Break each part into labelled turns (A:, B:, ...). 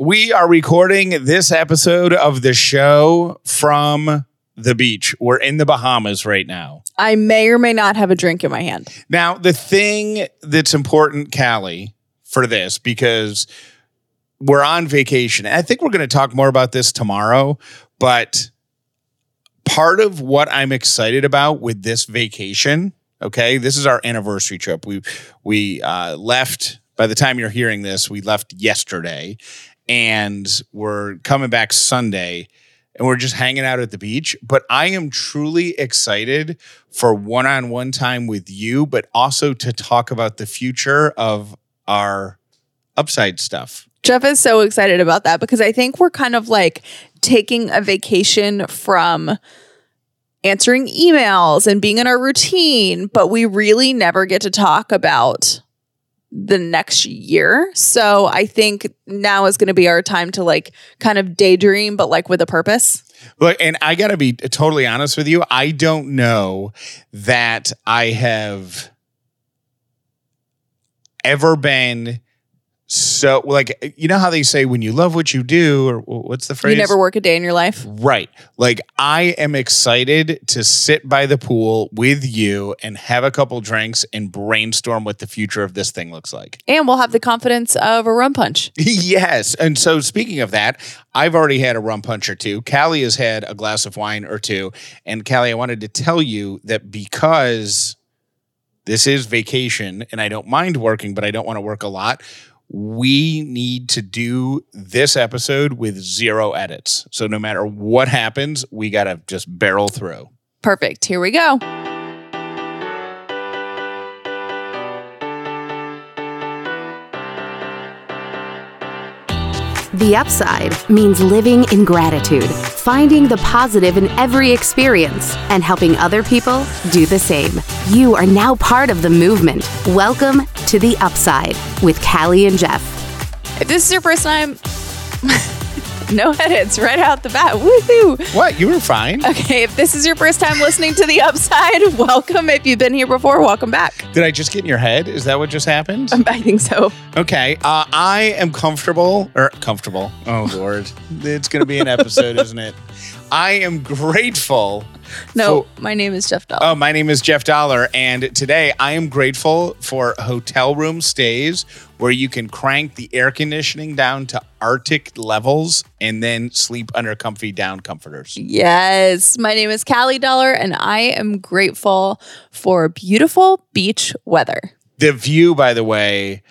A: We are recording this episode of the show from the beach. We're in the Bahamas right now.
B: I may or may not have a drink in my hand.
A: Now, the thing that's important, Callie, for this, because we're on vacation, and I think we're going to talk more about this tomorrow, but part of what I'm excited about with this vacation, okay, this is our anniversary trip. We we uh, left by the time you're hearing this, we left yesterday, and we're coming back Sunday, and we're just hanging out at the beach. But I am truly excited for one-on-one time with you, but also to talk about the future of our upside stuff.
B: Jeff is so excited about that because I think we're kind of like taking a vacation from answering emails and being in our routine, but we really never get to talk about the next year. So I think now is going to be our time to like kind of daydream, but like with a purpose.
A: Look, and I got to be totally honest with you. I don't know that I have ever been so like you know how they say when you love what you do or what's the phrase
B: You never work a day in your life.
A: right. Like i am excited to sit by the pool with you and have a couple drinks and brainstorm what the future of this thing looks like.
B: And we'll have the confidence of a rum punch.
A: yes. And so speaking of that i've already had a rum punch or two. Callie has had a glass of wine or two. And callie i wanted to tell you that because this is vacation and i don't mind working but i don't want to work a lot we need to do this episode with zero edits. So no matter what happens, we got to just barrel through.
B: Perfect. Here we go.
C: The upside means living in gratitude, finding the positive in every experience, and helping other people do the same. You are now part of the movement. Welcome to The Upside with Callie and Jeff.
B: If this is your first time, no edits right out the bat. Woohoo!
A: What? You were fine.
B: Okay, if this is your first time listening to The Upside, welcome. If you've been here before, welcome back.
A: Did I just get in your head? Is that what just happened?
B: I think so.
A: Okay. Uh, I am comfortable or comfortable. Oh, Lord. it's going to be an episode, isn't it? I am grateful.
B: No,
A: for-
B: my name is Jeff Dauler.
A: Oh, my name is Jeff Dauler, and today I am grateful for hotel room stays where you can crank the air conditioning down to Arctic levels and then sleep under comfy down comforters.
B: Yes, my name is Callie Dauler, and I am grateful for beautiful beach weather.
A: The view, by the way,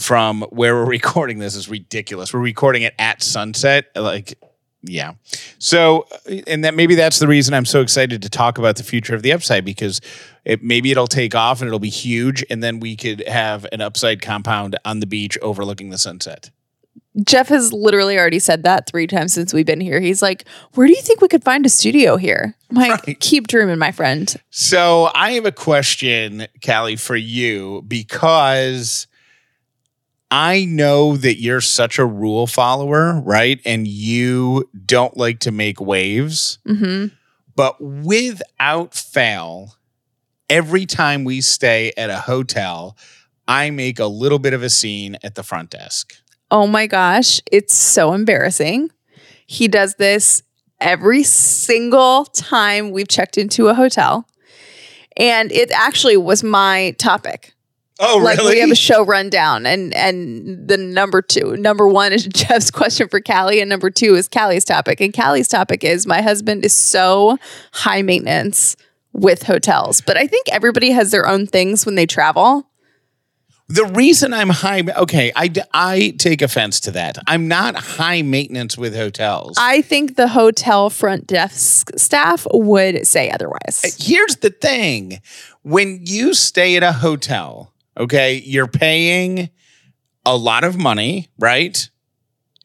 A: from where we're recording this is ridiculous. We're recording it at sunset. Like, yeah. So, uh, and that maybe that's the reason I'm so excited to talk about the future of the upside because it maybe it'll take off and it'll be huge, and then we could have an upside compound on the beach overlooking the sunset.
B: Jeff has literally already said that three times since we've been here. He's like, Where do you think we could find a studio here? I'm like,
A: Right.
B: keep dreaming, my friend.
A: So I have a question, Callie, for you because I know that you're such a rule follower, right? And you don't like to make waves.
B: hmm
A: But without fail, every time we stay at a hotel, I make a little bit of a scene at the front desk.
B: Oh my gosh, it's so embarrassing. He does this every single time we've checked into a hotel. And it actually was my topic.
A: Oh,
B: like we have a show rundown and and the number two number one is jeff's question for callie and number two is callie's topic. And callie's topic is my husband is so high maintenance with hotels but i think everybody has their own things when they travel.
A: The reason I'm high, okay, I, I take offense to that. I'm not high maintenance with hotels.
B: i think the hotel front desk staff would say otherwise.
A: Uh, here's the thing. When you stay at a hotel, okay, you're paying a lot of money, right?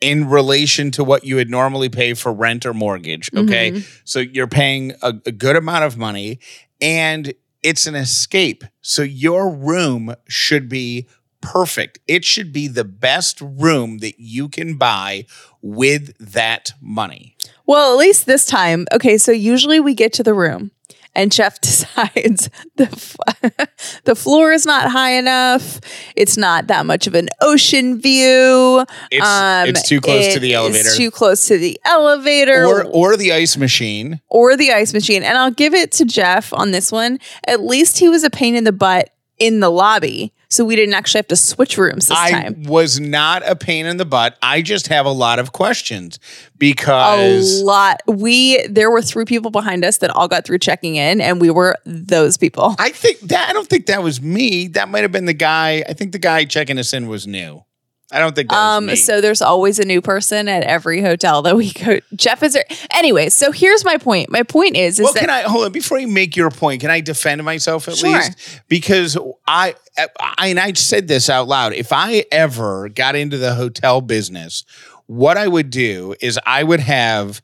A: In relation to what you would normally pay for rent or mortgage, mm-hmm. okay? So you're paying a, a good amount of money and it's an escape. So your room should be perfect. It should be the best room that you can buy with that money.
B: Well, at least this time. Okay, so usually we get to the room and Jeff decides the f- the floor is not high enough. It's not that much of an ocean view.
A: It's, um, it's too close to the elevator.
B: too close to the elevator
A: or or the ice machine.
B: or the ice machine. And I'll give it to Jeff on this one. At least he was a pain in the butt in the lobby. So we didn't actually have to switch rooms this
A: I
B: time.
A: was not a pain in the butt. I just have a lot of questions because A
B: lot. We there were three people behind us that all got through checking in, and we were those people.
A: I think that I don't think that was me. That might have been the guy. I think the guy checking us in was new. I don't think
B: Um, so there's always a new person at every hotel that we go. Jeff is there. Anyway, so here's my point. My point is, is
A: well,
B: that
A: can I hold on before you make your point? Can I defend myself at
B: Sure.
A: least? Because I, I and I said this out loud. If I ever got into the hotel business, what I would do is I would have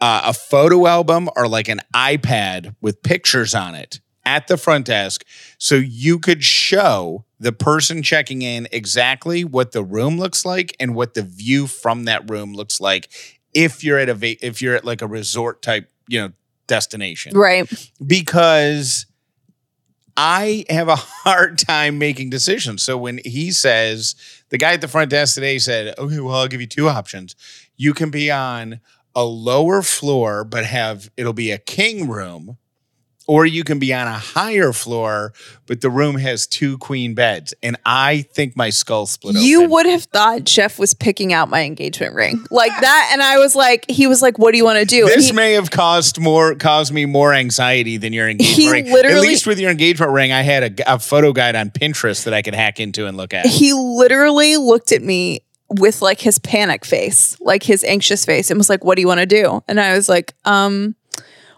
A: uh, a photo album or like an iPad with pictures on it at the front desk, so you could show the person checking in exactly what the room looks like and what the view from that room looks like. If you're at a va- if you're at like a resort type, you know, destination
B: right?
A: because I have a hard time making decisions. So when he says, the guy at the front desk today said, okay, well, I'll give you two options. You can be on a lower floor, but have it'll be a king room, or you can be on a higher floor, but the room has two queen beds. And I think my skull split
B: You
A: open.
B: would have thought Jeff was picking out my engagement ring like that, and I was like, he was like, "What do you want to do?"
A: This
B: he-
A: may have caused more caused me more anxiety than your engagement
B: He
A: ring. At least with your engagement ring, I had a, a photo guide on Pinterest that I could hack into and look at.
B: he literally looked at me with like his panic face, like his anxious face, and was like, "What do you want to do?" And I was like, "Um,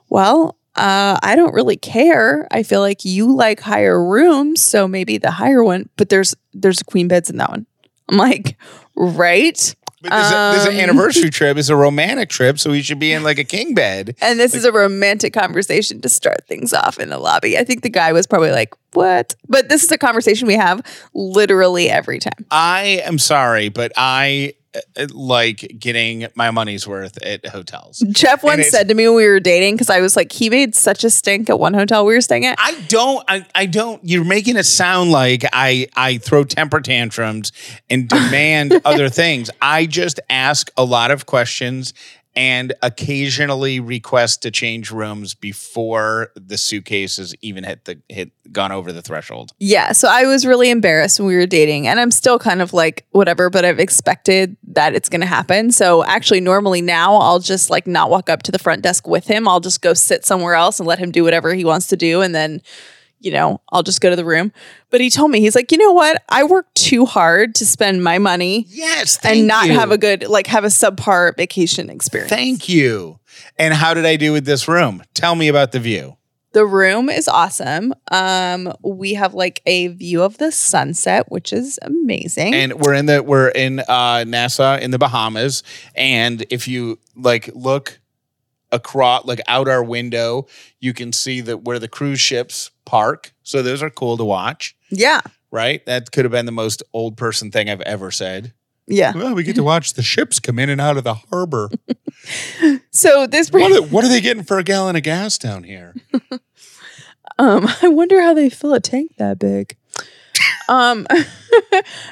B: well, uh, I don't really care. I feel like you like higher rooms, so maybe the higher one. But there's there's queen beds in that one. I'm like, right."
A: But this, this
B: Um,
A: anniversary trip It's a romantic trip, so we should be in like a king bed.
B: And this is a romantic conversation to start things off in the lobby. I think the guy was probably like, "What?" But this is a conversation we have literally every time.
A: I am sorry, but I Uh, like getting my money's worth at hotels.
B: Jeff once said to me when we were dating, because I was like, he made such a stink at one hotel we were staying at.
A: I don't. I, I don't. You're making it sound like I I throw temper tantrums and demand other things. I just ask a lot of questions and occasionally request to change rooms before the suitcases even hit the hit gone over the threshold.
B: Yeah. So I was really embarrassed when we were dating. And I'm still kind of like, whatever, but I've expected that it's going to happen. So actually, normally now I'll just like not walk up to the front desk with him. I'll just go sit somewhere else and let him do whatever he wants to do. And then, you know, I'll just go to the room. But he told me, he's like, you know what? I work too hard to spend my money
A: Yes,
B: and not
A: you.
B: have a good, like, have a subpar vacation experience.
A: Thank you. And how did I do with this room? Tell me about the view.
B: The room is awesome. Um, we have like a view of the sunset, which is amazing.
A: and we're in the we're in uh Nassau in the Bahamas and if you like look across like out our window you can see that where the cruise ships park. So those are cool to watch.
B: Yeah,
A: right? That could have been the most old person thing I've ever said.
B: Yeah.
A: well we get to watch the ships come in and out of the harbor.
B: So this
A: what are, what are they getting for a gallon of gas down here?
B: Um, I wonder how they fill a tank that big. um,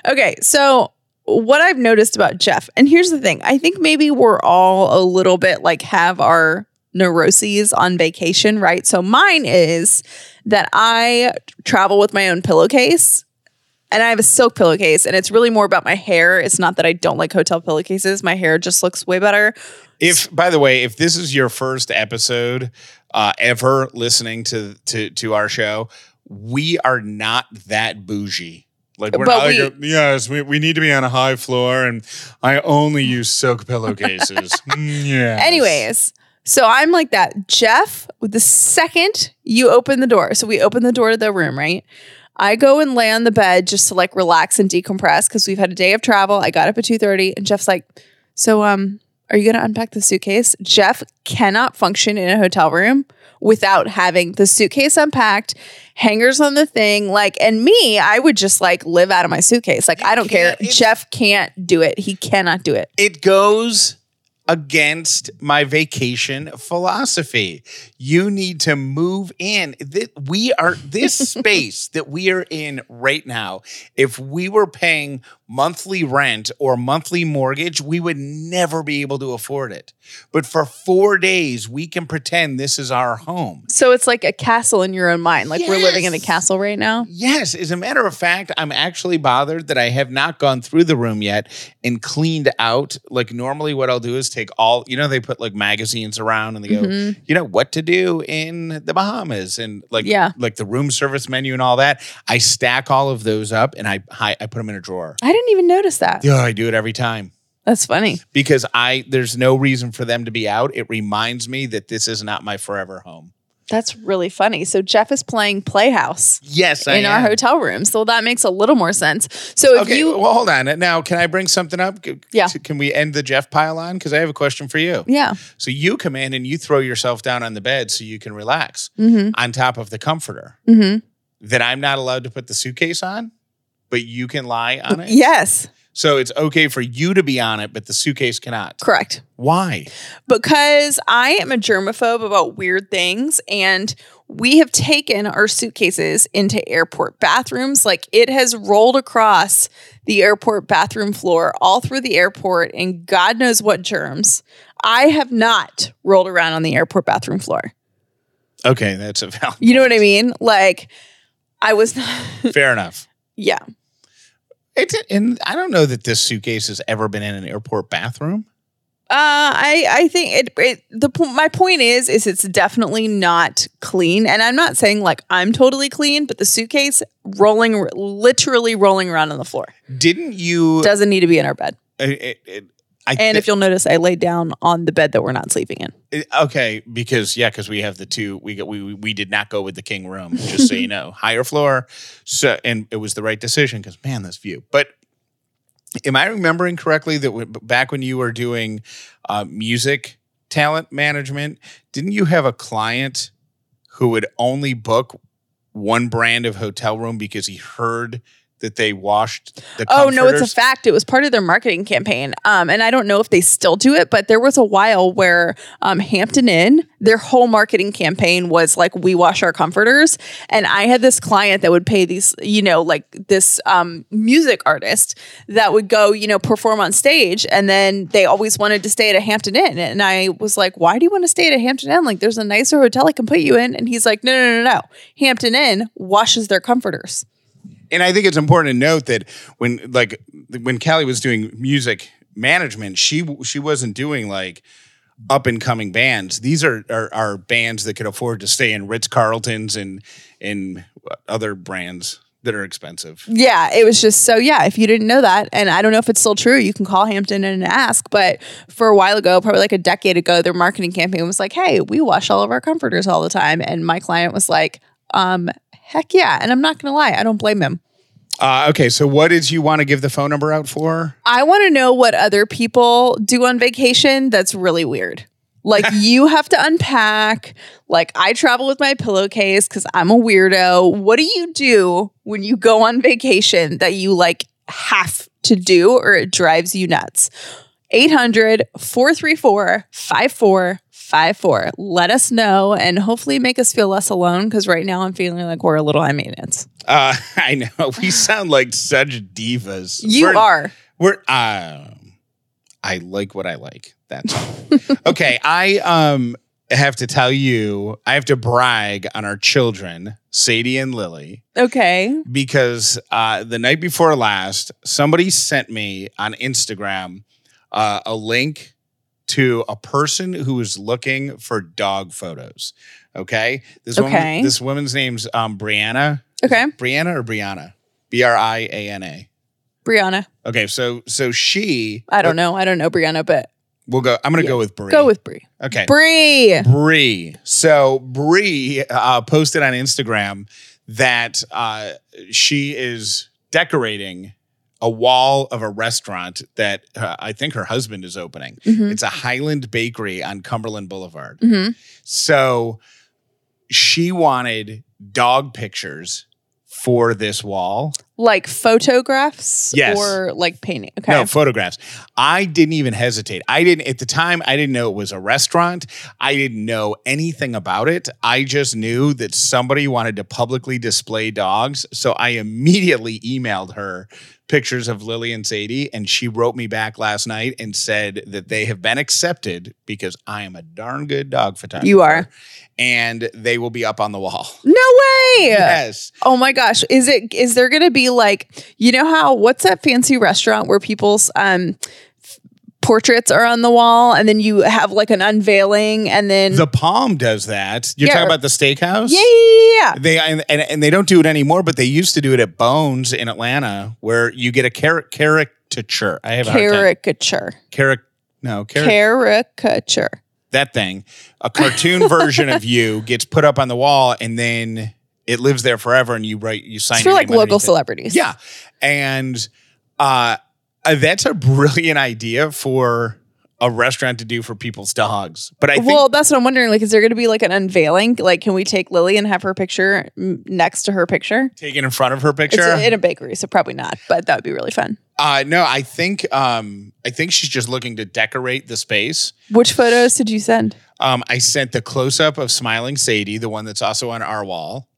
B: okay, so what I've noticed about Jeff, and here's the thing: I think maybe we're all a little bit like have our neuroses on vacation, right? So mine is that I travel with my own pillowcase. And I have a silk pillowcase, and it's really more about my hair. It's not that I don't like hotel pillowcases. My hair just looks way better.
A: If, by the way, if this is your first episode uh, ever listening to to to our show, we are not that bougie. Like we're
B: But
A: not
B: we-
A: like, yes, we, we need to be on a high floor, and I only use silk pillowcases. yeah.
B: Anyways, so I'm like that. Jeff, the second you open the door, so we open the door to the room, right? I go and lay on the bed just to like relax and decompress because we've had a day of travel. I got up at 2:30 and Jeff's like, "So um, are you gonna unpack the suitcase?" Jeff cannot function in a hotel room without having the suitcase unpacked, hangers on the thing, like and me, I would just like live out of my suitcase. Like I don't care. Jeff can't do it. He cannot do it.
A: it goes against my vacation philosophy. You need to move in. Th- We are this space that we are in right now. If we were paying monthly rent or monthly mortgage, we would never be able to afford it. But for 4 days we can pretend this is our home.
B: So it's like a castle in your own mind. Like we're living in a castle right now.
A: Yes, as a matter of fact, I'm actually bothered that I have not gone through the room yet and cleaned out. Like normally, what I'll do is take all, you know, they put like magazines around and they go,
B: Mhm.
A: you know, what to do in the Bahamas and like,
B: Yeah.
A: like the room service menu and all that. I stack all of those up and I I, I put them in a drawer.
B: I didn't even notice that.
A: Yeah, I do it every time
B: That's funny.
A: because I there's no reason for them to be out. It reminds me that this is not my forever home.
B: That's really funny. So Jeff is playing Playhouse
A: Yes, I
B: in our hotel room. So that makes a little more sense. So if
A: Okay,
B: you
A: well, hold on. Now, can I bring something up?
B: Yeah.
A: Can we end the Jeff pile on? Because I have a question for you.
B: Yeah.
A: So you come in and you throw yourself down on the bed so you can relax
B: Mm-hmm.
A: on top of the comforter.
B: Mm-hmm.
A: That I'm not allowed to put the suitcase on, but you can lie on it.
B: Yes.
A: So it's okay for you to be on it, but the suitcase cannot.
B: Correct.
A: Why?
B: because I am a germaphobe about weird things and we have taken our suitcases into airport bathrooms like it has rolled across the airport bathroom floor all through the airport and god knows what germs I have not rolled around on the airport bathroom floor.
A: Okay, that's a valid.
B: You know what I mean? Like I was not
A: Fair enough.
B: yeah.
A: It's and I don't know that this suitcase has ever been in an airport bathroom.
B: Uh, I I think it, it the my point is is it's definitely not clean, and I'm not saying like I'm totally clean, but the suitcase rolling literally rolling around on the floor
A: Didn't you?
B: doesn't need to be in our bed.
A: it- it- I
B: And
A: thi-
B: if you'll notice, I laid down on the bed that we're not sleeping in.
A: It- Okay, because yeah, because we have the two. We got we we- we did not go with the king room, just so you know, higher floor. So and it was the right decision because man, this view. But am I remembering correctly that w- back when you were doing uh, music talent management, didn't you have a client who would only book one brand of hotel room because he heard that they washed the
B: Oh no, it's a fact. It was part of their marketing campaign. Um, and I don't know if they still do it, but there was a while where um, Hampton Inn, their whole marketing campaign was like, "We wash our comforters." And I had this client that would pay these, you know, like this um, music artist that would go, you know, perform on stage, and then they always wanted to stay at a Hampton Inn. And I was like, "Why do you want to stay at a Hampton Inn? Like, there's a nicer hotel I can put you in." And he's like, "No, no, no, no. Hampton Inn washes their comforters."
A: And I think it's important to note that when like when Callie was doing music management, she she wasn't doing like up and coming bands. These are, are are bands that could afford to stay in Ritz Carltons and in other brands that are expensive.
B: Yeah, it was just so yeah. If you didn't know that, and I don't know if it's still true, you can call Hampton and ask. But for a while ago, probably like a decade ago, their marketing campaign was like, "Hey, we wash all of our comforters all the time," and my client was like, "Um, heck yeah!" And I'm not gonna lie, I don't blame him.
A: Uh, okay, so what did you want to give the phone number out for?
B: I want to know what other people do on vacation. That's really weird. Like you have to unpack. Like I travel with my pillowcase because I'm a weirdo. What do you do when you go on vacation that you like have to do or it drives you nuts? 800 434 5454. Let us know and hopefully make us feel less alone because right now I'm feeling like we're a little high maintenance.
A: Uh, I know we sound like such divas.
B: You
A: We're-
B: are.
A: We're um I like what I like. That's all. okay, I um have to tell you, I have to brag on our children, Sadie and Lily,
B: Okay.
A: because uh the night before last, somebody sent me on Instagram uh, a link to a person who is looking for dog photos. Okay. This
B: Okay.
A: woman this woman's name's um Brianna.
B: Okay.
A: Brianna or Brianna? B R I A N A.
B: Brianna.
A: Okay, so so she
B: I don't know. I don't know Brianna, but
A: We'll go. I'm going to
B: Yeah.
A: go with Brie.
B: go with Brie.
A: okay.
B: Brie.
A: Brie. So Brie uh, posted on Instagram that uh, she is decorating a wall of a restaurant that uh, I think her husband is opening.
B: Mhm.
A: It's a Highland Bakery on Cumberland Boulevard.
B: Mhm.
A: So she wanted dog pictures for this wall.
B: Like photographs
A: Yes.
B: or like painting. Okay.
A: No, photographs. I didn't even hesitate. I didn't at the time. I didn't know it was a restaurant. I didn't know anything about it. I just knew that somebody wanted to publicly display dogs. So I immediately emailed her pictures of Lily and Sadie, and she wrote me back last night and said that they have been accepted because I am a darn good dog photographer.
B: You are.
A: and they will be up on the wall.
B: no way.
A: Yes.
B: Oh my gosh. Is it is there gonna be like you know how what's that fancy restaurant where people's um portraits are on the wall and then you have like an unveiling and then
A: The Palm does that. You're
B: Yeah.
A: talking about the steakhouse?
B: yeah, yeah, yeah.
A: They and, and and they don't do it anymore, but they used to do it at Bones in Atlanta, where you get a caric- caricature. I have a.
B: Caricature.
A: Caric- no, caric-
B: Caricature.
A: that thing. A cartoon version of you gets put up on the wall, and then it lives there forever. And you write, you sign
B: It's for like local
A: underneath it.
B: celebrities.
A: Yeah, and uh, that's a brilliant idea for a restaurant to do for people's dogs. But I think
B: well, that's what I'm wondering. Like, is there going to be like an unveiling? Like, can we take Lily and have her picture next to her picture?
A: taken in front of her
B: It's
A: picture.
B: in a bakery, so probably not. But that would be really fun.
A: Uh no, I think um I think she's just looking to decorate the space.
B: Which photos did you send?
A: Um I sent the close up of smiling Sadie, the one that's also on our wall.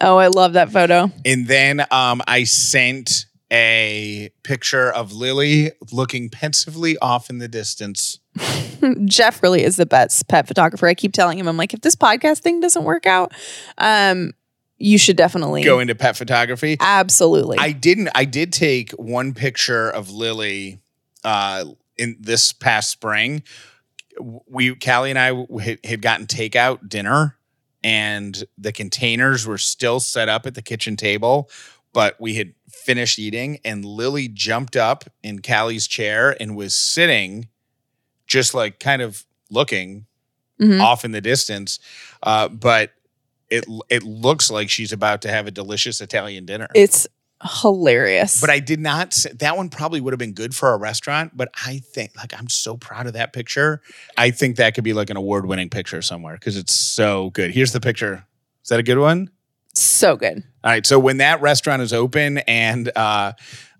B: Oh, I love that photo.
A: And then um I sent a picture of Lily looking pensively off in the distance.
B: Jeff really is the best pet photographer. I keep telling him, I'm like, if this podcast thing doesn't work out, um, you should definitely
A: Go into pet photography.
B: Absolutely.
A: I didn't I did take one picture of Lily uh in this past spring. We Callie and I had gotten takeout dinner and the containers were still set up at the kitchen table, but we had finished eating and Lily jumped up in Callie's chair and was sitting just like kind of looking
B: Mhm.
A: off in the distance. Uh, but it it looks like she's about to have a delicious Italian dinner.
B: It's hilarious.
A: But I did not. s- That one probably would have been good for a restaurant. But I think, like, I'm so proud of that picture. I think that could be like an award winning picture somewhere because it's so good. Here's the picture. Is that a good one?
B: so good.
A: All right. So when that restaurant is open and uh,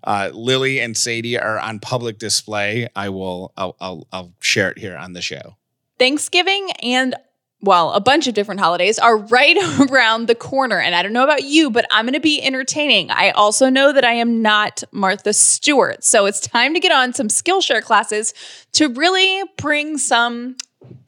A: uh, Lily and Sadie are on public display, I will. I'll, I'll, I'll share it here on the show.
D: Thanksgiving and well, a bunch of different holidays are right around the corner. And I don't know about you, but I'm going to be entertaining. I also know that I am not Martha Stewart. So it's time to get on some Skillshare classes to really bring some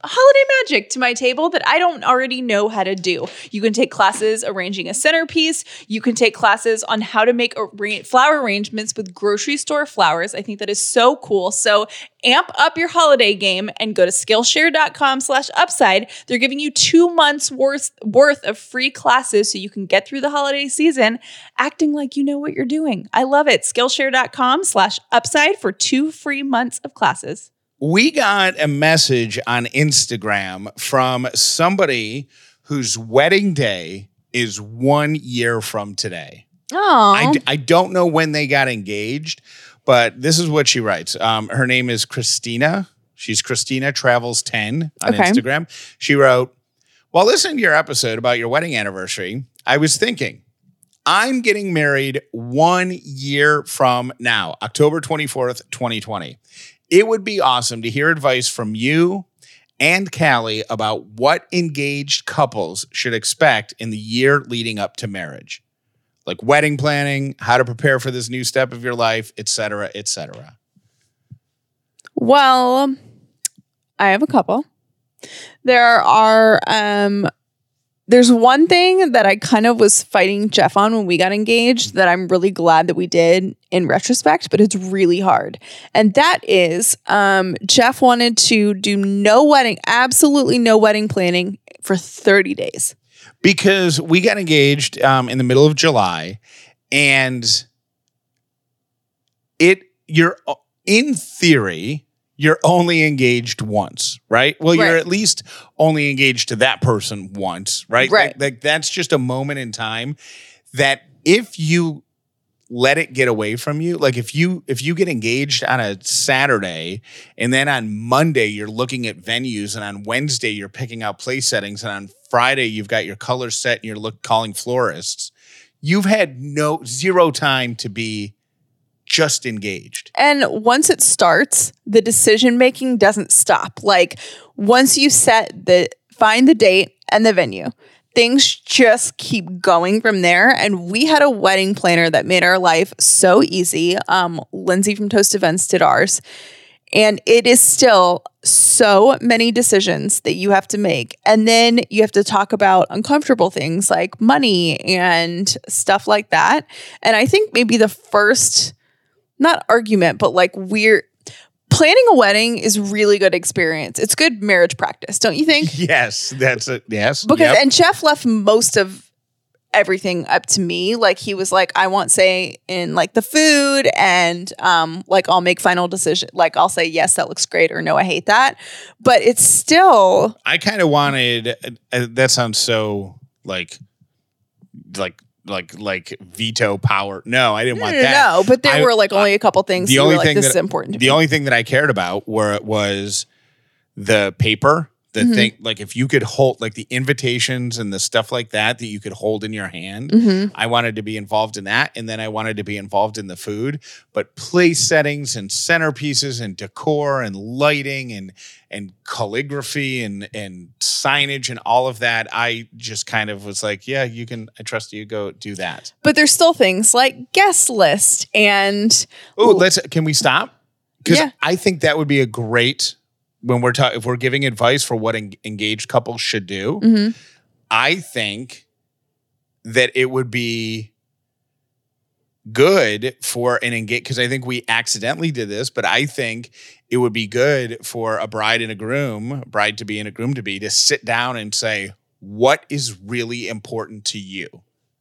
D: holiday magic to my table that I don't already know how to do. You can take classes arranging a centerpiece. You can take classes on how to make arra- flower arrangements with grocery store flowers. I think that is so cool. So amp up your holiday game and go to skillshare.com slash upside. They're giving you two months worth, worth of free classes so you can get through the holiday season acting like you know what you're doing. I love it. Skillshare.com slash upside for two free months of classes.
A: We got a message on Instagram from somebody whose wedding day is one year from today.
B: Oh,
A: I, d- I don't know when they got engaged, but this is what she writes. Um, her name is Christina. She's Christina Travels 10 on
B: Okay.
A: Instagram. She wrote, While listening to your episode about your wedding anniversary, I was thinking, I'm getting married one year from now, October 24th, 2020. It would be awesome to hear advice from you and Callie about what engaged couples should expect in the year leading up to marriage like wedding planning, how to prepare for this new step of your life, et cetera, et cetera.
B: Well, I have a couple. There are um there's one thing that I kind of was fighting Jeff on when we got engaged that I'm really glad that we did in retrospect, but it's really hard. And that is um Jeff wanted to do no wedding, absolutely no wedding planning for 30 days.
A: Because we got engaged um, in the middle of July, and it you're in theory you're only engaged once, right? Well, you're at least only engaged to that person once, right?
B: Right.
A: Like, like that's just a moment in time that if you let it get away from you like if you if you get engaged on a saturday and then on monday you're looking at venues and on wednesday you're picking out place settings and on friday you've got your colors set and you're look calling florists you've had no zero time to be just engaged.
B: And once it starts, the decision making doesn't stop. Like once you set the find the date and the venue, things just keep going from there. And we had a wedding planner that made our life so easy. Um, Lindsay from Toast Events did ours. And it is still so many decisions that you have to make. And then you have to talk about uncomfortable things like money and stuff like that. And I think maybe the first, not argument, but like we're planning a wedding is really good experience. It's good marriage practice, don't you think?
A: Yes, that's it. Yes.
B: Because
A: Yep.
B: and Jeff left most of everything up to me. Like he was like, I want say in like the food and um like I'll make final decision. Like I'll say yes, that looks great, or no, I hate that. But it's still
A: I kind of wanted. Uh, that sounds so like, like, like, like veto power. No, I didn't
B: no,
A: want
B: no,
A: that.
B: no. But there
A: I-
B: were like only a couple things.
A: the only
B: were like
A: thing
B: this
A: that-
B: is important to
A: The
B: me.
A: only thing that I cared about were was the paper, the
B: Mm-hmm.
A: thing. Like if you could hold like the invitations and the stuff like that that you could hold in your hand.
B: Mm-hmm.
A: I wanted to be involved in that, and then I wanted to be involved in the food. But place settings and centerpieces and decor and lighting and and calligraphy and and signage and all of that, I just kind of was like, yeah, you can. I trust you. Go do that.
B: but there's still things like guest list and
A: Oh, let's. Can we stop? Because
B: Yeah.
A: I think that would be a great when we're talking. If we're giving advice for what en- engaged couples should do,
B: Mhm.
A: I think that it would be good for an engage because I think we accidentally did this, but I think it would be good for a bride and a groom, bride to be and a groom to be, to sit down and say, what is really important to you?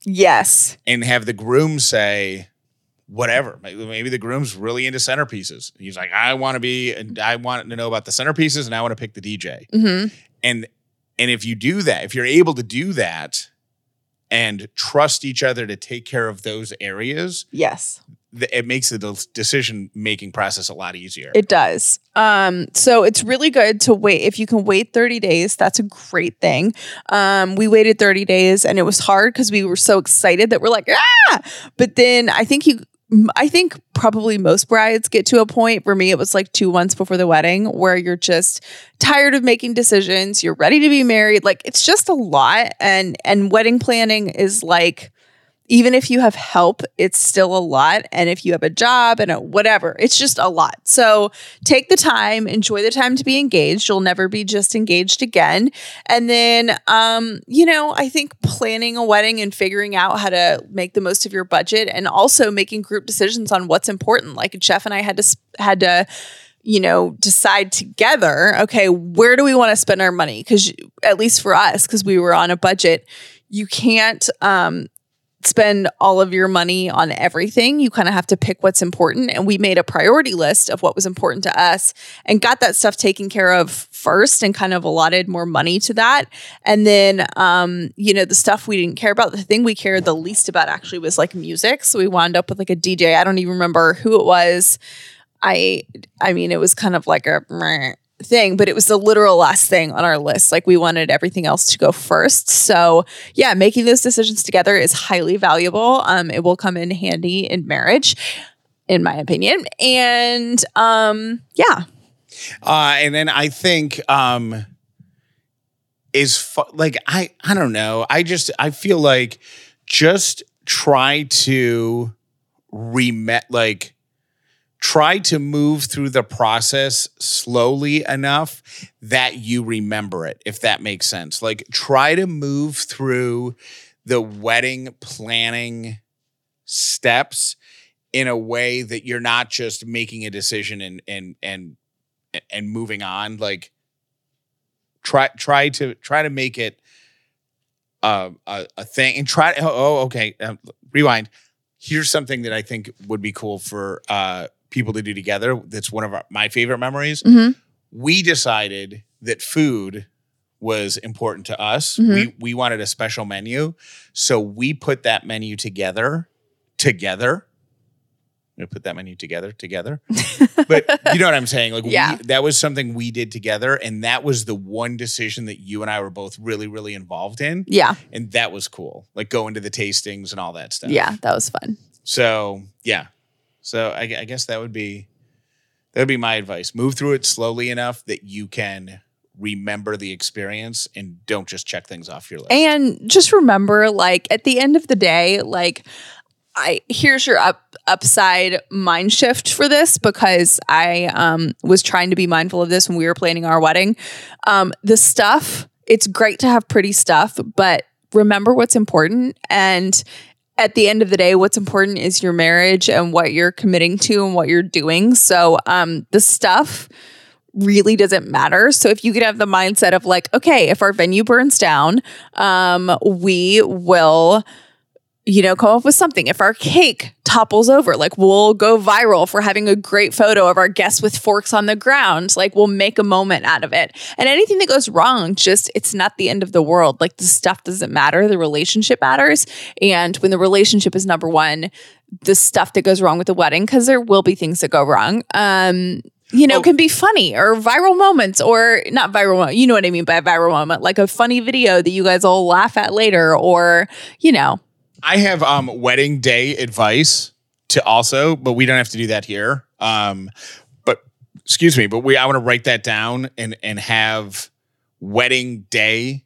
B: yes.
A: and have the groom say whatever. Maybe the groom's really into centerpieces. He's like, I want to be, and I want to know about the centerpieces, and I want to pick the DJ.
B: hmm
A: And and if you do that, if you're able to do that, and trust each other to take care of those areas,
B: Yes.
A: it makes the decision making process a lot easier.
B: It does. Um, so it's really good to wait. If you can wait 30 days, that's a great thing. Um, we waited 30 days and it was hard because we were so excited that we're like, ah! But then I think you I think probably most brides get to a point for me it was like 2 months before the wedding where you're just tired of making decisions, you're ready to be married, like it's just a lot and and wedding planning is like even if you have help, it's still a lot. And if you have a job and a whatever, it's just a lot. So take the time, enjoy the time to be engaged. You'll never be just engaged again. And then, um, you know, I think planning a wedding and figuring out how to make the most of your budget and also making group decisions on what's important. Like Jeff and I had to, had to, you know, decide together, okay, where do we want to spend our money? Because at least for us, because we were on a budget, you can't, um, spend all of your money on everything. You kind of have to pick what's important. And we made a priority list of what was important to us and got that stuff taken care of first and kind of allotted more money to that. And then, um, you know, the stuff we didn't care about, the thing we cared the least about actually was like music. So we wound up with like a DJ. I don't even remember who it was. I, I mean, it was kind of like a thing, but it was the literal last thing on our list. Like we wanted everything else to go first. So yeah, making those decisions together is highly valuable. Um, it will come in handy in marriage, in my opinion. And um, yeah,
A: Uh, and then I think um is fu- like I I don't know. I just I feel like just try to remet like try to move through the process slowly enough that you remember it if that makes sense. Like try to move through the wedding planning steps in a way that you're not just making a decision and and and and moving on like try try to try to make it uh, a a thing and try oh, oh okay um, rewind here's something that i think would be cool for uh people to do together that's one of our, my favorite memories
B: Mhm.
A: we decided that food was important to us
B: Mhm.
A: we we wanted a special menu so we put that menu together together I'm gonna put that menu together together. but you know what I'm saying? Like
B: Yeah.
A: we, that was something we did together, and that was the one decision that you and I were both really, really involved in.
B: Yeah.
A: And that was cool. Like going to the tastings and all that stuff.
B: Yeah. That was fun.
A: So yeah. So I, I guess that would be that would be my advice. Move through it slowly enough that you can remember the experience and don't just check things off your list.
B: And just remember, like at the end of the day, like I here's your up upside mind shift for this because I um was trying to be mindful of this when we were planning our wedding. Um the stuff, it's great to have pretty stuff, but remember what's important and at the end of the day what's important is your marriage and what you're committing to and what you're doing. So um the stuff really doesn't matter. So if you could have the mindset of like, okay, if our venue burns down, um, we will, you know, come up with something. If our cake topples over, like we'll go viral for having a great photo of our guests with forks on the ground. Like we'll make a moment out of it. And anything that goes wrong, just it's not the end of the world. Like the stuff doesn't matter. The relationship matters. And when the relationship is number one, the stuff that goes wrong with the wedding, because there will be things that go wrong. Um, you know,
A: Oh.
B: can be funny or viral moments or not viral, you know what I mean by a viral moment, like a funny video that you guys all laugh at later or, you know,
A: I have um wedding day advice to also, but we don't have to do that here. Um, but excuse me, but we I want to write that down and and have wedding day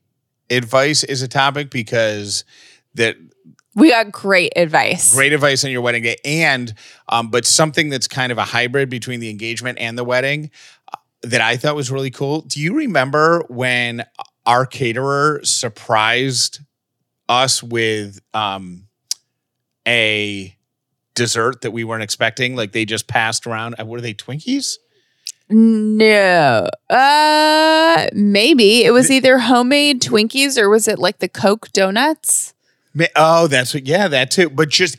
A: advice is a topic because that
B: we got great advice.
A: great advice on your wedding day and um, but something that's kind of a hybrid between the engagement and the wedding uh, that i thought was really cool do you remember when our caterer surprised us with um, a dessert that we weren't expecting like they just passed around uh, what are they twinkies
B: No. Uh maybe. It was either homemade Twinkies or was it like the Coke donuts?
A: Ma- Oh, that's what. Yeah, that too. But just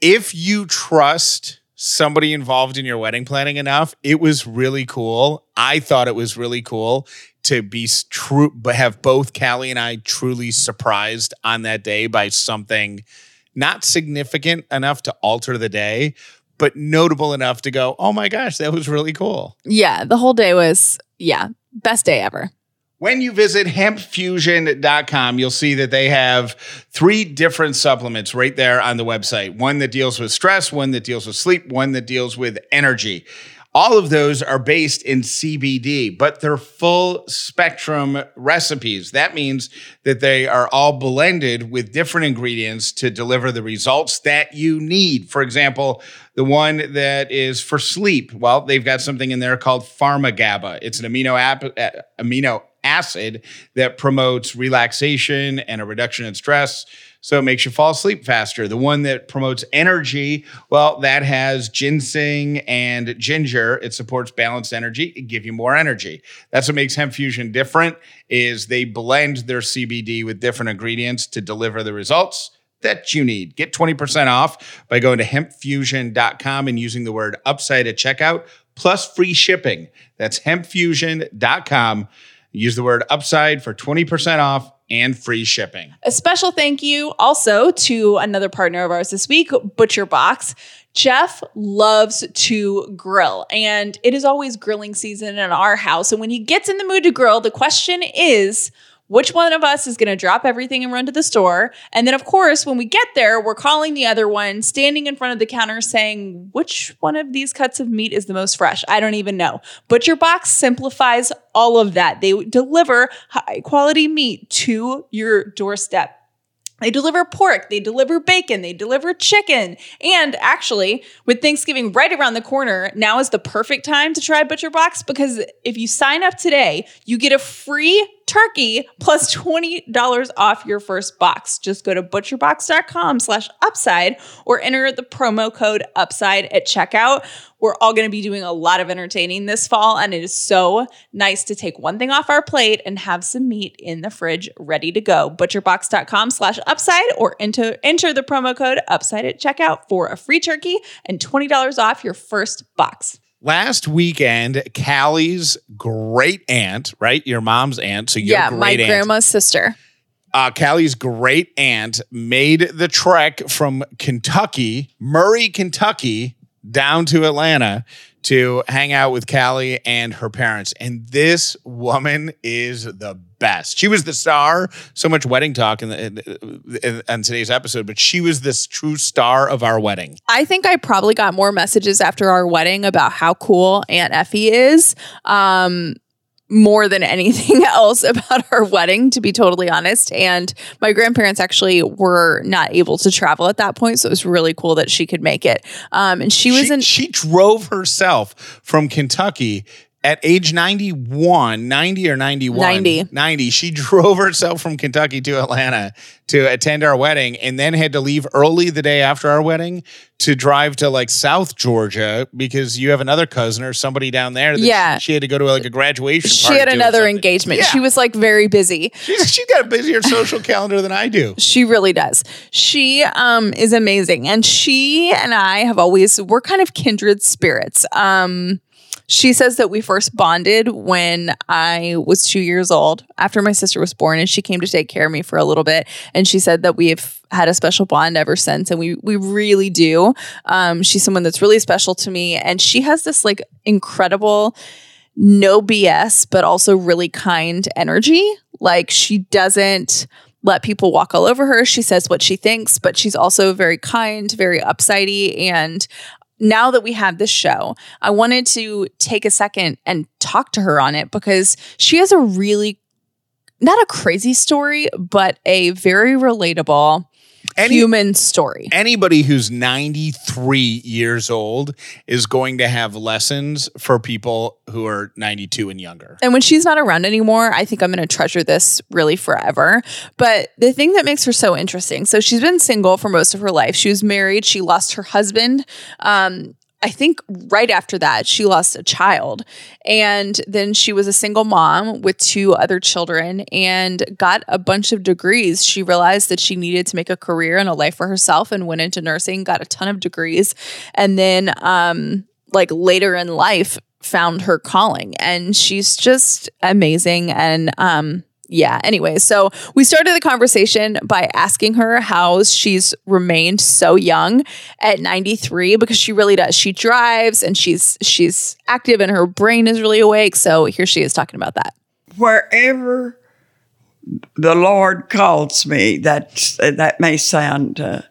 A: if you trust somebody involved in your wedding planning enough, it was really cool. I thought it was really cool to be true, but have both Callie and I truly surprised on that day by something not significant enough to alter the day, but notable enough to go, oh my gosh, that was really cool.
B: Yeah, the whole day was yeah, best day ever.
A: When you visit hempfusion.com, you'll see that they have three different supplements right there on the website one that deals with stress, one that deals with sleep, one that deals with energy. All of those are based in CBD, but they're full spectrum recipes. That means that they are all blended with different ingredients to deliver the results that you need. For example, the one that is for sleep, well, they've got something in there called PharmaGABA. It's an amino ap- uh, amino acid that promotes relaxation and a reduction in stress. So it makes you fall asleep faster. The one that promotes energy, well, that has ginseng and ginger. It supports balanced energy. It give you more energy. That's what makes Hemp Fusion different is they blend their CBD with different ingredients to deliver the results that you need. Get 20% off by going to hempfusion.com and using the word upside at checkout plus free shipping. That's hempfusion.com. Use the word upside for 20% off and free shipping.
D: A special thank you also to another partner of ours this week, Butcher Box. Jeff loves to grill, and it is always grilling season in our house. And when he gets in the mood to grill, the question is, which one of us is going to drop everything and run to the store? And then, of course, when we get there, we're calling the other one, standing in front of the counter saying, which one of these cuts of meat is the most fresh? I don't even know. Butcher Box simplifies all of that. They deliver high quality meat to your doorstep. They deliver pork, they deliver bacon, they deliver chicken. And actually, with Thanksgiving right around the corner, now is the perfect time to try Butcher Box because if you sign up today, you get a free turkey plus $20 off your first box. Just go to butcherbox.com slash upside or enter the promo code upside at checkout. We're all going to be doing a lot of entertaining this fall, and it is so nice to take one thing off our plate and have some meat in the fridge ready to go. Butcherbox.com slash upside or enter, enter the promo code upside at checkout for a free turkey and $20 off your first box.
A: Last weekend, Callie's great aunt, right? Your mom's aunt. So your
B: yeah, my
A: aunt.
B: grandma's sister.
A: uh, Callie's great aunt made the trek from Kentucky, Murray, Kentucky, down to Atlanta to hang out with Callie and her parents. And this woman is the best. She was the star. So much wedding talk in, the, in, in, today's episode, but she was this true star of our wedding.
B: I think I probably got more messages after our wedding about how cool Aunt Effie is. Um, more than anything else about our wedding, to be totally honest. And my grandparents actually were not able to travel at that point. So it was really cool that she could make it. Um, and she was
A: she,
B: in.
A: She drove herself from Kentucky at age 91, 90 or 91,
B: 90.
A: 90, she drove herself from Kentucky to Atlanta to attend our wedding and then had to leave early the day after our wedding to drive to like South Georgia because you have another cousin or somebody down there. That
B: Yeah.
A: She, she had to go to like a graduation
B: She had another engagement.
A: Yeah.
B: She was like very busy.
A: She's, she's got a busier social calendar than I do.
B: She really does. She um is amazing. And she and I have always we're kind of kindred spirits. Um she says that we first bonded when I was two years old after my sister was born and she came to take care of me for a little bit. And she said that we've had a special bond ever since. And we we really do. Um, she's someone that's really special to me. And she has this like incredible no BS, but also really kind energy. Like she doesn't let people walk all over her. She says what she thinks, but she's also very kind, very upsidey. And now that we have this show, I wanted to take a second and talk to her on it because she has a really not a crazy story, but a very relatable
A: Any-
B: human story.
A: Anybody who's 93 years old is going to have lessons for people who are 92 and younger.
B: And when she's not around anymore, I think I'm going to treasure this really forever. But the thing that makes her so interesting so she's been single for most of her life. She was married, she lost her husband. Um, I think right after that, she lost a child. And then she was a single mom with two other children and got a bunch of degrees. She realized that she needed to make a career and a life for herself and went into nursing, got a ton of degrees. And then, um, like later in life, found her calling. And she's just amazing. And, um, yeah, anyway, so we started the conversation by asking her how she's remained so young at 93 because she really does. She drives and she's she's active and her brain is really awake. So here she is talking about that.
E: wherever the Lord calls me, that that may sound uh,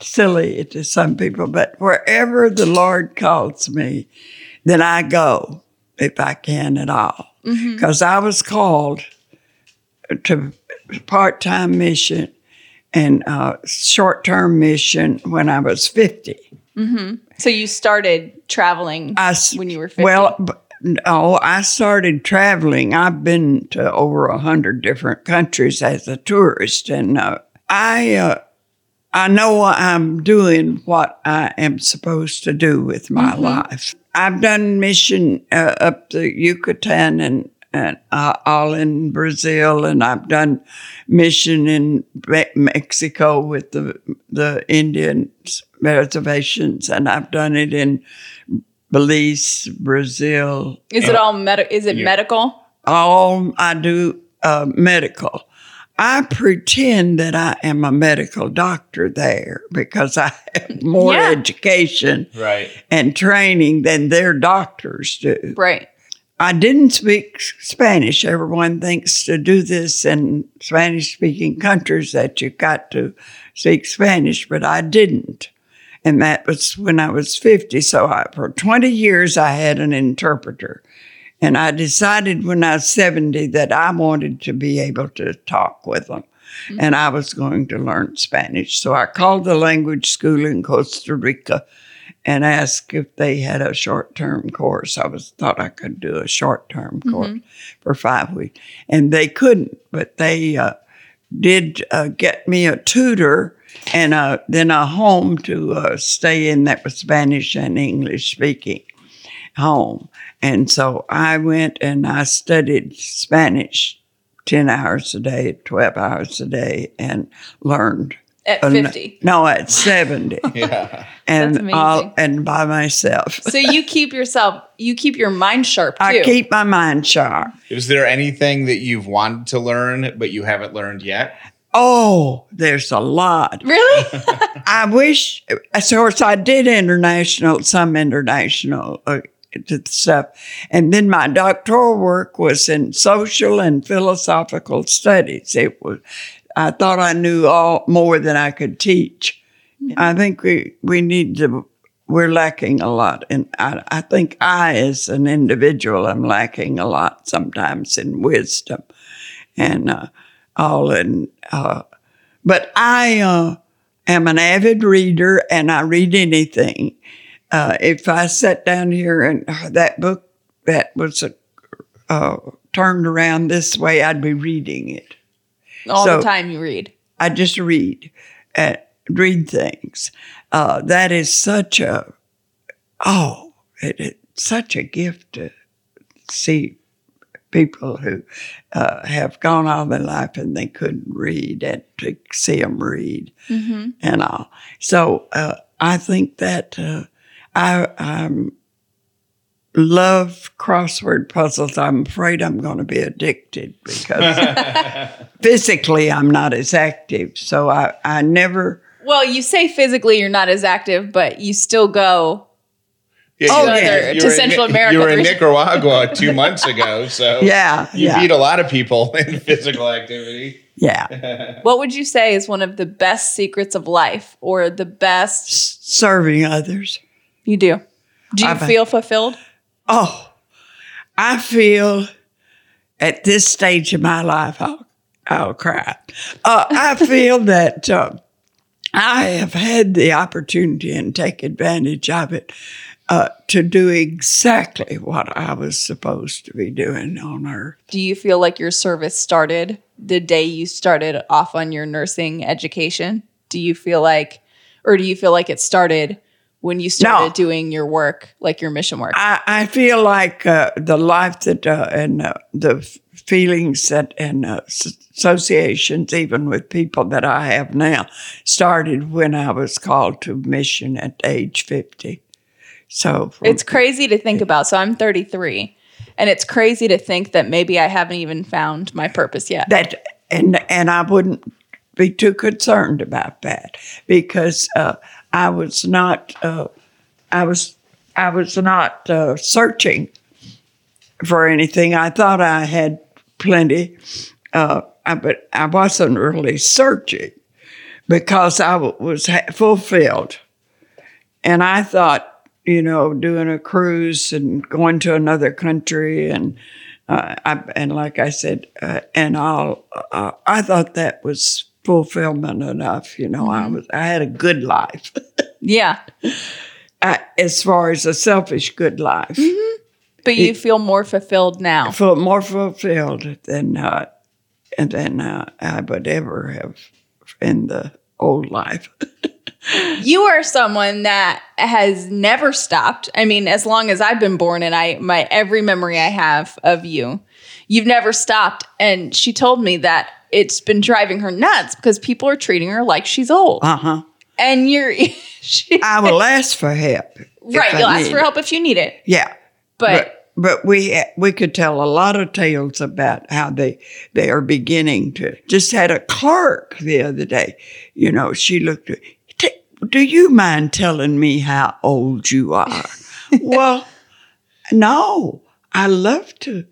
E: silly to some people, but wherever the Lord calls me, then I go if I can at all. Because I was called to part time mission and uh, short term mission when I was 50.
D: So you started traveling
E: I
D: when you were 50.
E: Well, no, I started traveling. I've been to over a hundred different countries as a tourist, and uh, I uh, I know I'm doing what I am supposed to do with my life. I've done mission uh, up the Yucatan and. And uh, all in Brazil, and I've done mission in Mexico with the the Indian reservations, and I've done it in Belize, Brazil,
D: is it all med- is it medical?
E: all I do uh, medical. I pretend that I am a medical doctor there because I have more
D: Yeah.
E: education
A: Right.
E: and training than their doctors do.
D: Right.
E: I didn't speak Spanish. Everyone thinks to do this in Spanish speaking countries that you got to speak Spanish, but I didn't. And that was when I was 50. So I, for 20 years, I had an interpreter. And I decided when I was 70 that I wanted to be able to talk with them. And I was going to learn Spanish. So I called the language school in Costa Rica and asked if they had a short term course. I was thought I could do a short term course for five weeks. And they couldn't, but they uh, did uh, get me a tutor and uh, then a home to uh, stay in that was Spanish and English speaking home. And so I went and I studied Spanish 10 hours a day, 12 hours a day, and learned.
D: At
E: uh,
D: 50.
E: No, at 70.
A: Yeah.
E: and
D: That's
E: all,
D: amazing.
E: and by myself.
D: So you keep yourself you keep your mind sharp too.
E: I keep my mind sharp.
A: Is there anything that you've wanted to learn but you haven't learned yet?
E: Oh, there's a lot.
B: Really?
E: I wish, of course, I did international, some international uh, stuff. And then my doctoral work was in social and philosophical studies. It was, I thought I knew all more than I could teach. I think we, we need to, we're lacking a lot. And I, I think I, as an individual, I'm lacking a lot sometimes in wisdom and uh, all. And, uh, but I, uh, am an avid reader and I read anything. Uh, if I sat down here and uh, that book that was uh, turned around this way, I'd be reading it.
B: All
E: So-
B: the time you read.
E: I just read, uh, read things. Uh, that is such a, oh, it, it's such a gift to see people who uh, have gone all their life and they couldn't read and to see them read and all. So uh, I think that uh, I um, love crossword puzzles. I'm afraid I'm going to be addicted because physically I'm not as active. So I, I never.
B: Well, you say physically you're not as active, but you still go.
A: Yeah,
E: Oh,
A: you-
E: yeah.
A: you
B: To
A: were in
B: Central America.
A: You were in Nicaragua two months ago, so
E: Yeah,
A: you
E: yeah.
A: beat a lot of people in physical activity.
E: Yeah.
B: What would you say is one of the best secrets of life or the best
E: S- Serving others.
B: You do? Do you
E: I've-
B: feel fulfilled?
E: Oh, I feel at this stage of my life, I'll, I'll cry. Uh, I feel that uh, I have had the opportunity and take advantage of it uh, to do exactly what I was supposed to be doing on earth.
B: Do you feel like your service started the day you started off on your nursing education? Do you feel like, or do you feel like it started when you started
E: No.
B: doing your work, like your mission work?
E: I, I feel like uh, the life that uh, and uh, the feelings that and uh, associations, even with people that I have now, started when I was called to mission at age fifty. So from-
B: It's crazy to think about. So I'm 33, and it's crazy to think that maybe I haven't even found my purpose yet.
E: that and and I wouldn't be too concerned about that because uh, I was not uh, I was I was not uh, searching for anything. I thought I had plenty, uh, I- but I wasn't really searching because I w- was ha- fulfilled, and I thought you know doing a cruise and going to another country and uh, I, and like I said, uh, and all, uh, I thought that was fulfillment enough. You know, I was, I had a good life,
B: yeah.
E: I, as far as a selfish good life,
B: But you feel more fulfilled now.
E: feel more fulfilled than, uh, than uh, I would ever have in the old life.
B: You are someone that has never stopped. I mean, as long as I've been born and I my every memory I have of you, you've never stopped. And she told me that it's been driving her nuts because people are treating her like she's old.
E: Uh huh.
B: And you're she,
E: I will ask for help.
B: right, you'll ask for help if you need it.
E: Yeah.
B: But,
E: but we we could tell a lot of tales about how they they are beginning to. Just had a clerk the other day. You know, she looked. at "Ta- Do you mind telling me how old you are? well, no, I love to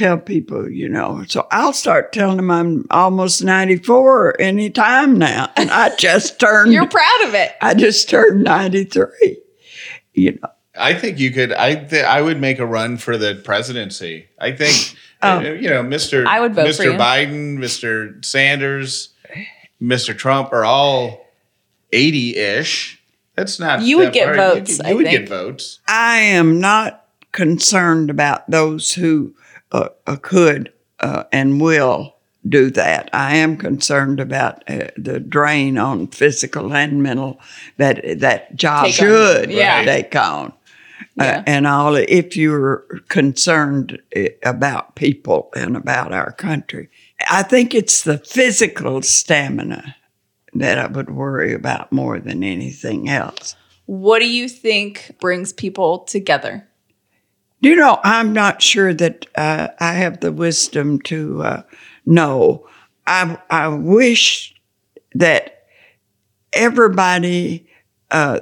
E: tell people. You know, so I'll start telling them I'm almost ninety four any time now, and I just turned.
B: you're proud of it.
E: I just turned ninety three. You know.
A: I think you could. I th- I would make a run for the presidency. I think uh, you know, Mr.
B: I would vote
A: Mr.
B: for you.
A: Biden, Mr. Sanders, Mr. Trump are all eighty ish. That's not.
B: You would get
A: far.
B: votes,
A: You,
B: I
A: you would
B: think.
A: get votes.
E: I am not concerned about those who uh, uh, could uh, and will do that. I am concerned about uh, the drain on physical and mental that that job
B: Take on.
E: should
B: Yeah.
E: take on. Uh, and all if you're concerned uh, about people and about our country i think it's the physical stamina that i would worry about more than anything else
B: What do you think brings people together?
E: You know, I'm not sure that uh, I have the wisdom to uh, know I, I wish that everybody uh,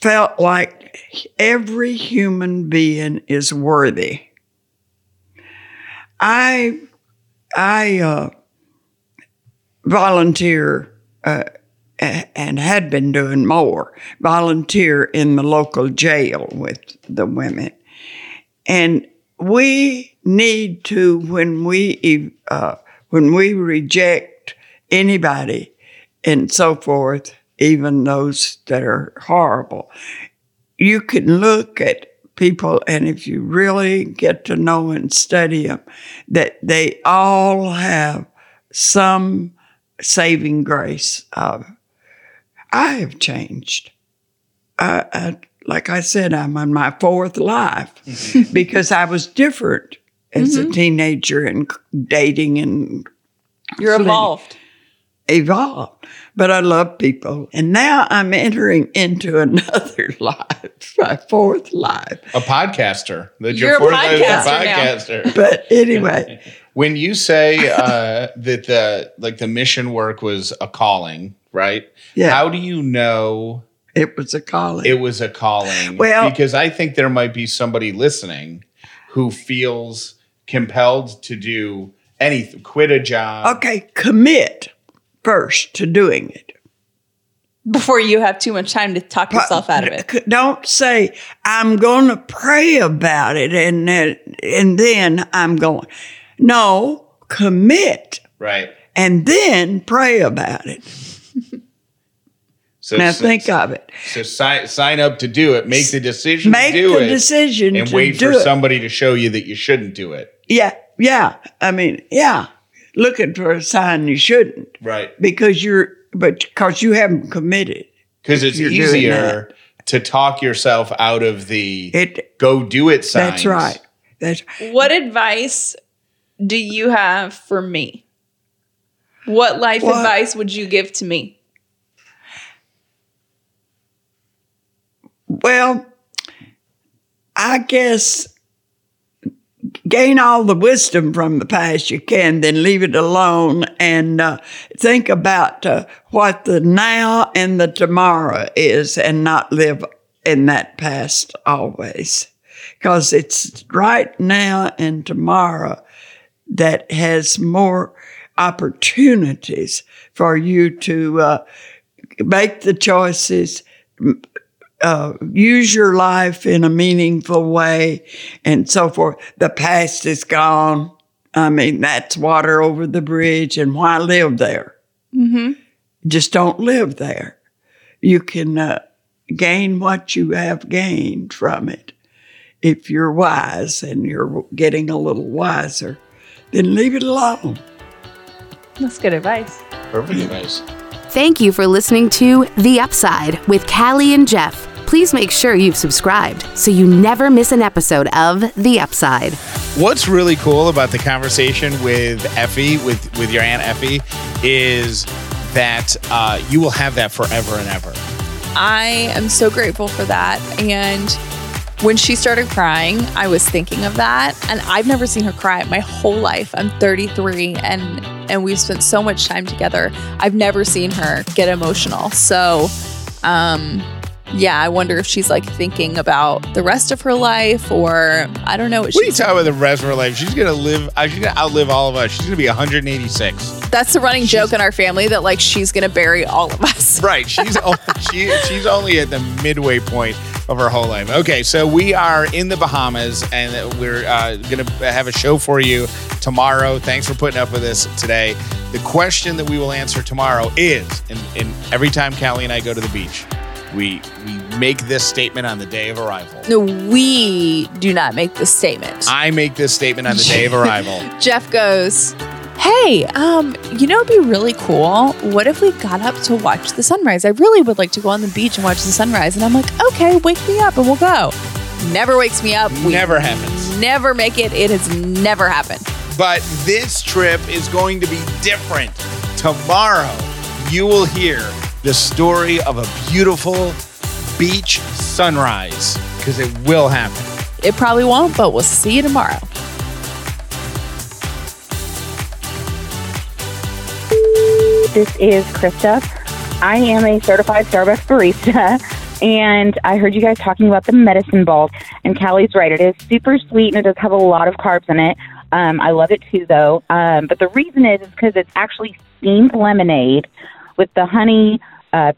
E: felt like every human being is worthy. I I uh, volunteer uh, and had been doing more volunteer in the local jail with the women, and we need to when we uh, when we reject anybody and so forth, even those that are horrible, you can look at people, and if you really get to know and study them, that they all have some saving grace of. I have changed. I, I, like I said, I'm on my fourth life because I was different as a teenager and dating and
D: You're
E: Absolutely.
D: evolved.
E: evolved. But I love people. And now I'm entering into another life, my fourth life.
A: A podcaster. That
D: You're a
A: fourth life is
D: podcaster now.
A: podcaster.
E: But anyway,
A: when you say uh, that the like the mission work was a calling, right?
E: Yeah.
A: How do you know
E: it was a calling.
A: it was a calling?
E: Well-
A: because I think there might be somebody listening who feels compelled to do anything, quit a job.
E: okay, commit first to doing it.
D: Before you have too much time to talk yourself out of it.
E: Don't say I'm going to pray about it and then, and then I'm going. No, commit
A: Right.
E: and then pray about it.
A: So,
E: Now
A: so,
E: think of it.
A: so sign sign up to do it. Make the decision
E: Make
A: to do
E: the
A: it,
E: decision
A: and
E: to
A: wait
E: do
A: for
E: it.
A: somebody to show you that you shouldn't do it.
E: Yeah, yeah. I mean, yeah. Looking for a sign you shouldn't
A: Right.
E: because you're, but because you haven't committed.
A: Because it's easier to talk yourself out of the
E: It.
A: go do it signs.
E: That's right. That's
D: What advice do you have for me? What life
E: What?
D: advice would you give to me?
E: Well. I guess gain all the wisdom from the past you can, then leave it alone and uh, think about uh, what the now and the tomorrow is, and not live in that past always, because it's right now and tomorrow that has more opportunities for you to uh, make the choices, uh, use your life in a meaningful way, and so forth. The past is gone. I mean, that's water over the bridge, and why live there? Just don't live there. You can uh, gain what you have gained from it. If you're wise and you're getting a little wiser, then leave it alone.
D: That's good advice.
A: Perfect advice.
C: Thank you for listening to The Upside with Callie and Jeff. Please make sure you've subscribed so you never miss an episode of The Upside.
A: What's really cool about the conversation with Effie, with with your aunt Effie, is that uh, you will have that forever and ever.
B: I am so grateful for that. And when she started crying, I was thinking of that. And I've never seen her cry my whole life. I'm 33 and and we've spent so much time together. I've never seen her get emotional. So um yeah, I wonder if she's like thinking about the rest of her life or I don't know what,
A: What are you
B: she's
A: talking about the rest of her life? She's gonna live. uh, She's gonna outlive all of us. She's gonna be 186.
B: That's the running joke in our family that like she's gonna bury all of us.
A: Right. She's o- she she's only at the midway point of her whole life. Okay, so we are in the Bahamas, and we're uh, gonna have a show for you tomorrow. Thanks for putting up with us today. The question that we will answer tomorrow is, and every time Callie and I go to the beach, we we make this statement on the day of arrival.
B: No, we do not make this statement.
A: I make this statement on the day of arrival.
B: Jeff goes, Hey, um, you know, it'd be really cool. What if we got up to watch the sunrise? I really would like to go on the beach and watch the sunrise. And I'm like, okay, wake me up and we'll go. Never wakes me up. We
A: Never happens.
B: never make it. It has never happened.
A: But this trip is going to be different. Tomorrow, you will hear the story of a beautiful beach sunrise because it will happen.
B: It probably won't, but we'll see you tomorrow.
F: this is Krista. I am a certified Starbucks barista, and I heard you guys talking about the medicine ball. And Callie's right; it is super sweet, and it does have a lot of carbs in it. Um, I love it too, though. Um, but the reason is because it's actually steamed lemonade with the honey, uh,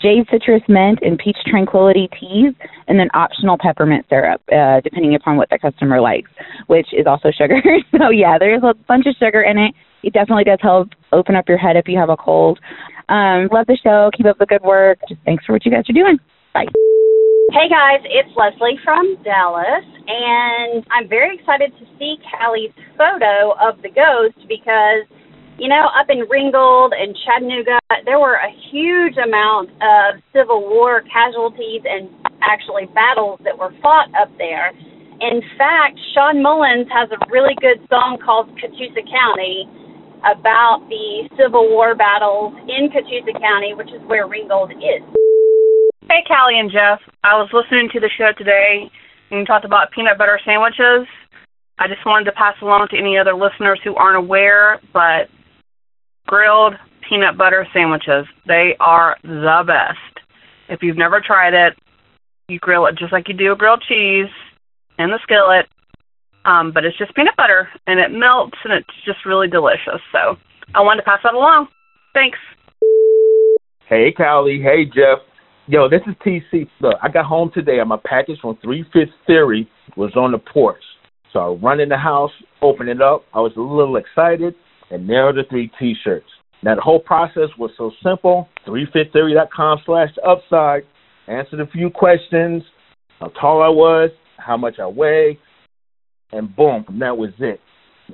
F: jade citrus mint, and peach tranquility teas, and then optional peppermint syrup, uh, depending upon what the customer likes, which is also sugar. so yeah, there's a bunch of sugar in it. It definitely does help open up your head if you have a cold. Um, love the show. Keep up the good work. Just thanks for what you guys are doing. Bye.
G: Hey guys, it's Leslie from Dallas, and I'm very excited to see Callie's photo of the ghost because, you know, up in Ringgold and Chattanooga, there were a huge amount of Civil War casualties and actually battles that were fought up there. In fact, Shawn Mullins has a really good song called Catoosa County about the Civil War battles in Catoosa County, which is where Ringgold is.
H: Hey, Callie and Jeff. I was listening to the show today and you talked about peanut butter sandwiches. I just wanted to pass along to any other listeners who aren't aware, but grilled peanut butter sandwiches, they are the best. If you've never tried it, you grill it just like you do a grilled cheese in the skillet, um, but it's just peanut butter and it melts and it's just really delicious. So I wanted to pass that along. Thanks.
I: Hey, Callie. Hey, Jeff. Yo, this is TC. Look, I got home today and my package from Three Fifth Theory was on the porch. So I run in the house, open it up. I was a little excited, and are the three T-shirts. Now the whole process was so simple. ThreeFifthTheory.com slash upside. Answered a few questions. How tall I was, how much I weigh, and boom, that was it.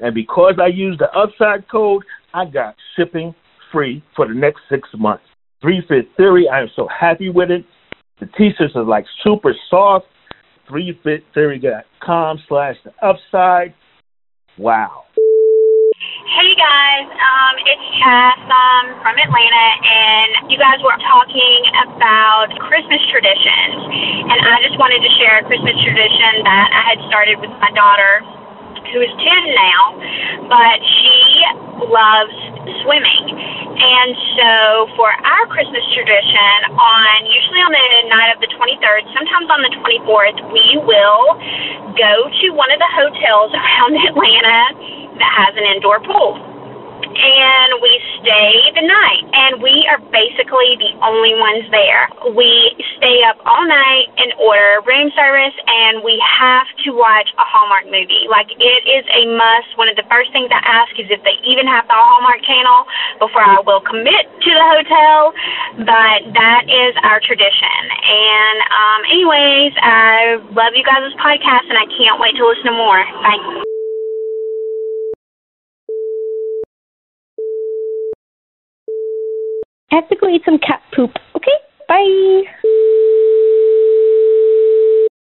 I: And because I used the upside code, I got shipping free for the next six months. Three Fifth Theory, I am so happy with it. The t-shirts are like super soft. ThreeFitTheory.com slash the upside. Wow.
J: Guys, um, it's Cass um, from Atlanta, and you guys were talking about Christmas traditions, and I just wanted to share a Christmas tradition that I had started with my daughter, who is 10 now, but she loves swimming. And so for our Christmas tradition, on usually on the night of the 23rd, sometimes on the 24th, we will go to one of the hotels around Atlanta that has an indoor pool and we stay the night. And we are basically the only ones there. We stay up all night and order room service, and we have to watch a Hallmark movie. Like, it is a must. One of the first things I ask is if they even have the Hallmark channel before I will commit to the hotel. But that is our tradition. And, um, anyways, I love you guys' podcast, and I can't wait to listen to more. Bye.
F: I have to go eat some cat poop. Okay, bye.